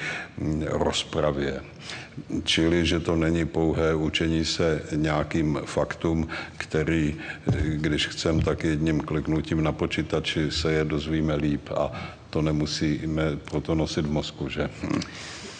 rozpravě. Čili, že to není pouhé učení se nějakým faktům, který, když chcem, tak jedním kliknutím na počítači se je dozvíme líp a to nemusíme proto nosit v mozku, že?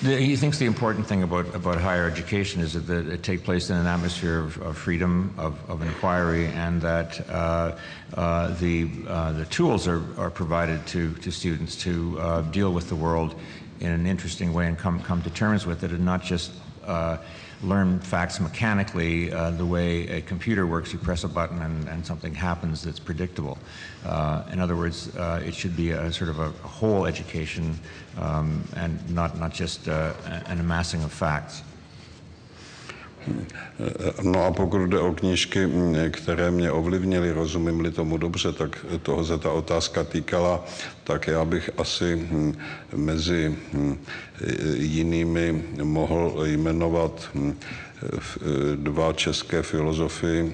He thinks the important thing about, about higher education is that, it take place in an atmosphere of, of freedom, of, of, inquiry, and that uh, uh, the, uh, the tools are, are provided to, to students to uh, deal with the world in an interesting way and come, come to terms with it and not just uh, learn facts mechanically uh, the way a computer works. You press a button and, and something happens that's predictable. Uh, in other words, uh, it should be a sort of a whole education um, and not, not just uh, an amassing of facts. No a pokud jde o knížky, které mě ovlivnily, rozumím-li tomu dobře, tak toho se ta otázka týkala, tak já bych asi mezi jinými mohl jmenovat dva české filozofy,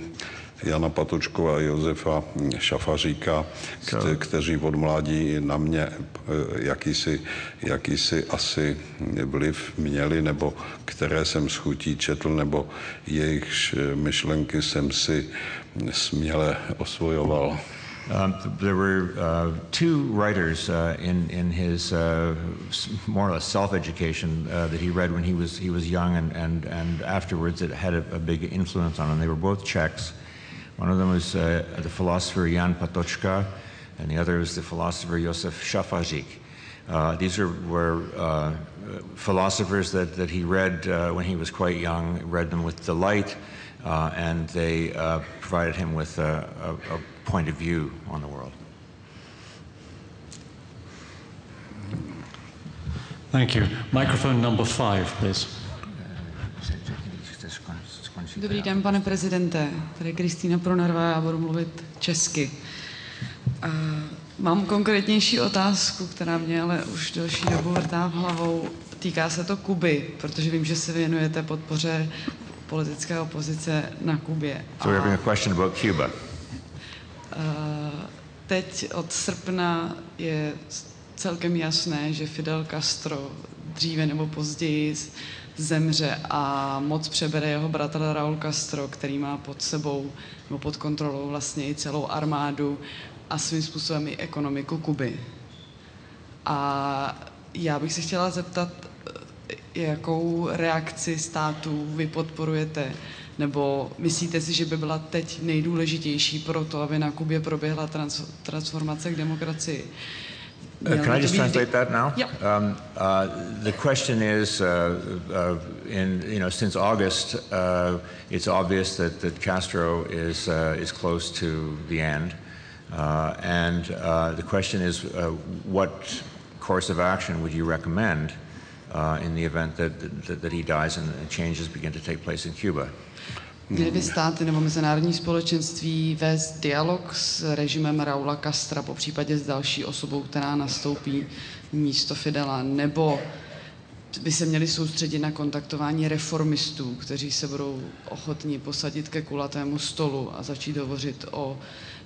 Jana Patočkova a Josefa Šafaříka, kte, kteří od mládí na mě eh, jakýsi, jakýsi asi vliv měli, nebo které jsem s chutí četl, nebo jejich myšlenky jsem si směle osvojoval. Um, there were uh, two writers uh, in in his uh, more or less self-education uh, that he read when he was he was young, and and and afterwards it had a, a big influence on him. They were both Czechs. One of them was uh, the philosopher Jan Patočka, and the other was the philosopher Josef Šafařík. Uh, these are, were uh, philosophers that, that he read uh, when he was quite young, read them with delight, uh, and they uh, provided him with a, a point of view on the world. Thank you. Microphone number five, please. Dobrý den, pane prezidente. Tady Kristýna Pronarva, já budu mluvit česky. Uh, mám konkrétnější otázku, která mě ale už delší dobu vrtá v hlavou. Týká se to Kuby, protože vím, že se věnujete podpoře politické opozice na Kubě. So we're having a question about Cuba. Uh, teď od srpna je celkem jasné, že Fidel Castro dříve nebo později zemře a moc přebere jeho bratr Raul Castro, který má pod sebou nebo pod kontrolou vlastně i celou armádu a svým způsobem i ekonomiku Kuby. A já bych se chtěla zeptat, jakou reakci států vy podporujete, nebo myslíte si, že by byla teď nejdůležitější pro to, aby na Kubě proběhla transformace k demokracii? Uh, can I just translate that now? Yeah. Um, uh, the question is, uh, uh in you know, since August, uh, it's obvious that, that Castro is uh, is close to the end, and the question is, what course of action would you recommend in the event that, that, that he dies and changes begin to take place in Cuba? Měly by státy nebo mezinárodní společenství vést dialog s režimem Raula Castra, po případě s další osobou, která nastoupí místo Fidela, nebo by se měli soustředit na kontaktování reformistů, kteří se budou ochotní posadit ke kulatému stolu a začít hovořit o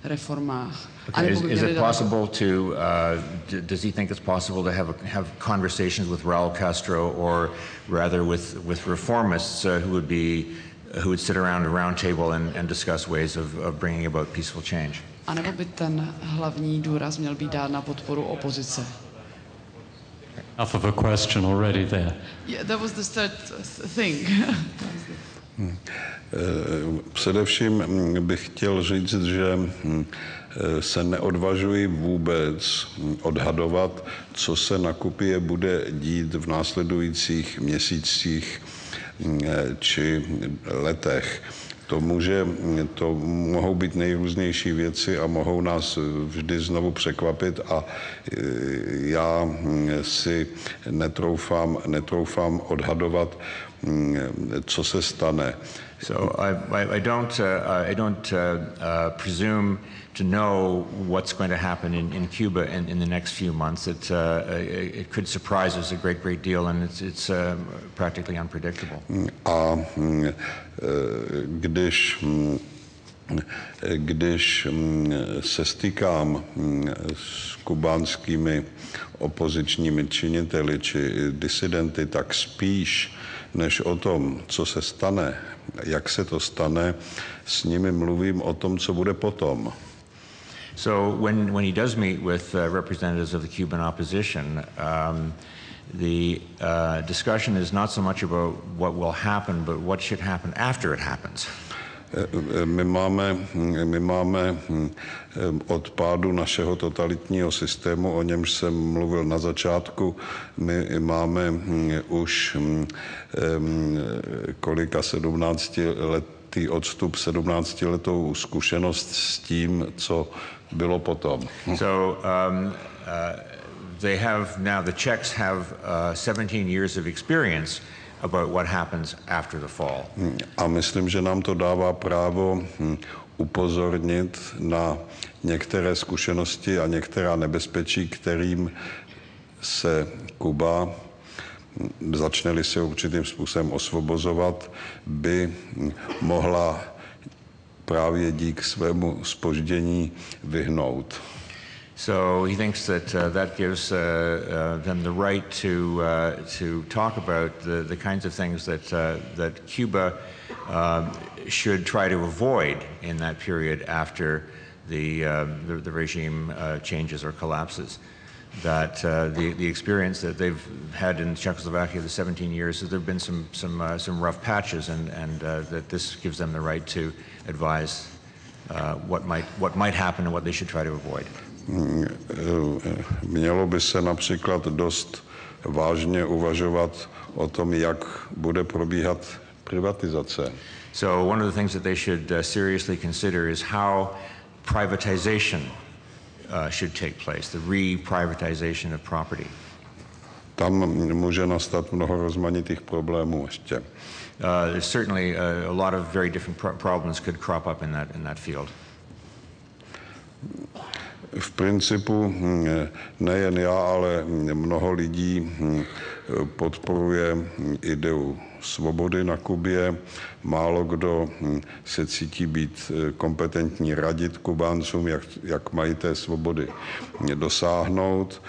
reformách. Okay. Is, is it possible to, uh, does he think it's possible to have, have conversations with Raul Castro or rather with, with reformists uh, who would be who would sit around a round table and, and discuss ways of, of bringing about peaceful change. A nebo by ten hlavní důraz měl být dát na podporu opozice? Enough of a question already there. Yeah, that was the third thing. Hmm. Především hm, bych chtěl říct, že hm, se neodvažuji vůbec hm, odhadovat, co se na Kupě bude dít v následujících měsících či letech. To, může, to mohou být nejrůznější věci a mohou nás vždy znovu překvapit a já si netroufám, netroufám odhadovat, co se stane. So I, I, don't, uh, I don't uh, uh, presume to know what's going to happen in, in Cuba in, in the next few months. It, uh, it could surprise us a great, great deal, and it's, it's uh, practically unpredictable. A když když se stýkám s kubánskými opozičními činiteli či disidenty, tak spíš než o tom, co se stane, jak se to stane, s nimi mluvím o tom, co bude potom. So when, when he does meet with uh, representatives of the Cuban opposition, um, the uh, discussion is not so much about what will happen, but what should happen after it happens. My máme, my máme od pádu našeho totalitního systému, o němž jsem mluvil na začátku, my máme už kolika 17 letý odstup, 17 letou zkušenost s tím, co bylo potom. So um, uh, they have now, the Czechs have uh, 17 years of experience about what happens after the fall. A myslím, že nám to dává právo hm, upozornit na některé zkušenosti a některá nebezpečí, kterým se Kuba hm, začne se určitým způsobem osvobozovat, by hm, mohla právě dík svému spoždění vyhnout. So he thinks that uh, that gives uh, uh, them the right to uh, to talk about the, the kinds of things that uh, that Cuba uh, should try to avoid in that period after the the, the, regime changes or collapses. That the the experience that they've had in Czechoslovakia the 17 years, that there've been some some some rough patches, and and that this gives them the right to advise what might what might happen and what they should try to avoid. Mělo by se například dost vážně uvažovat o tom, jak bude probíhat privatizace. So one of the things that they should uh, seriously consider is how privatization uh, should take place, the re-privatization of property. Tam může nastat mnoho rozmanitých problémů ještě. Uh, there's certainly a, a lot of very different pro problems could crop up in that in that field v principu hm, nejen já, ale mnoho lidí hm, podporuje ideu svobody na Kubě. Málo kdo hm, se cítí být eh, kompetentní radit Kubáncům, jak, jak mají té svobody dosáhnout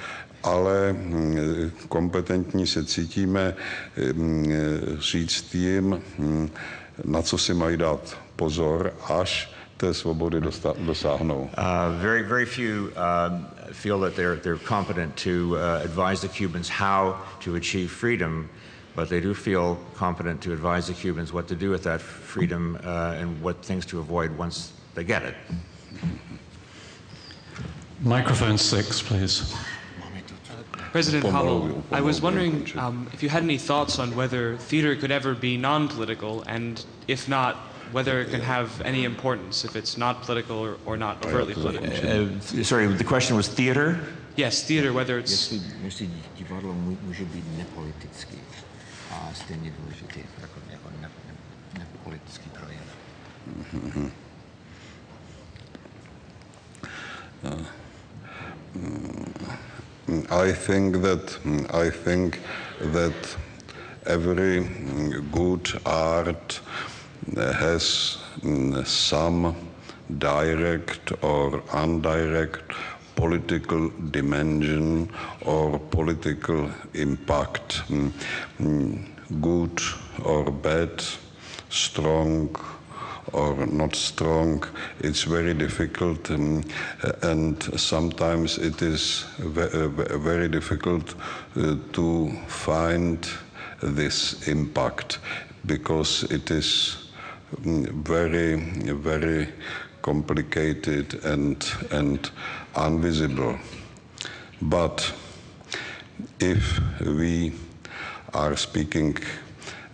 ale kompetentní se cítíme říct jim, na co si mají dát pozor, až té svobody dosáhnou. Uh, very, very few um, feel that they're, they're competent to uh, advise the Cubans how to achieve freedom, but they do feel competent to advise the Cubans what to do with that freedom uh, and what things to avoid once they get it. Microphone six, please. President Havel, I was wondering um, if you had any thoughts on whether theater could ever be non-political, and if not, whether it can have any importance if it's not political or, or not oh, overtly political. Uh, uh, sorry, the question was theater? Yes, theater, whether it's... Jestli, divadlo může být nepolitický a uh, stejně důležitý jako, jako ne, ne, nepolitický projev. Mm-hmm. Uh, mm, I think that mm, I think that every good art has some direct or indirect political dimension or political impact, good or bad, strong or not strong. It's very difficult, um, and sometimes it is very difficult uh, to find this impact because it is mm, very, very complicated and, and invisible. But if we are speaking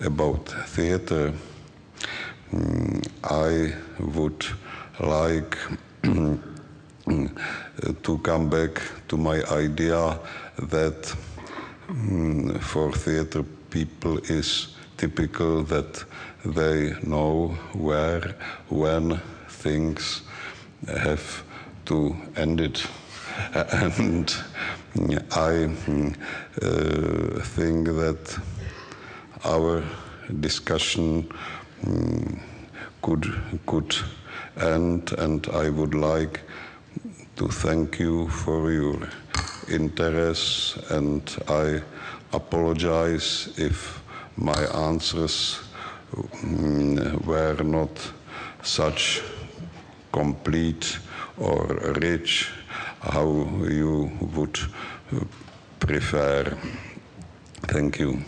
about theater, mm, I would like *clears throat* to come back to my idea that mm, for theater people is typical that they know where, when things have to end it. *laughs* And I uh, think that our discussion um, could could end, and I would like to thank you for your interest, and I apologize if my answers Mm, were not such complete or rich how you would prefer. Thank you.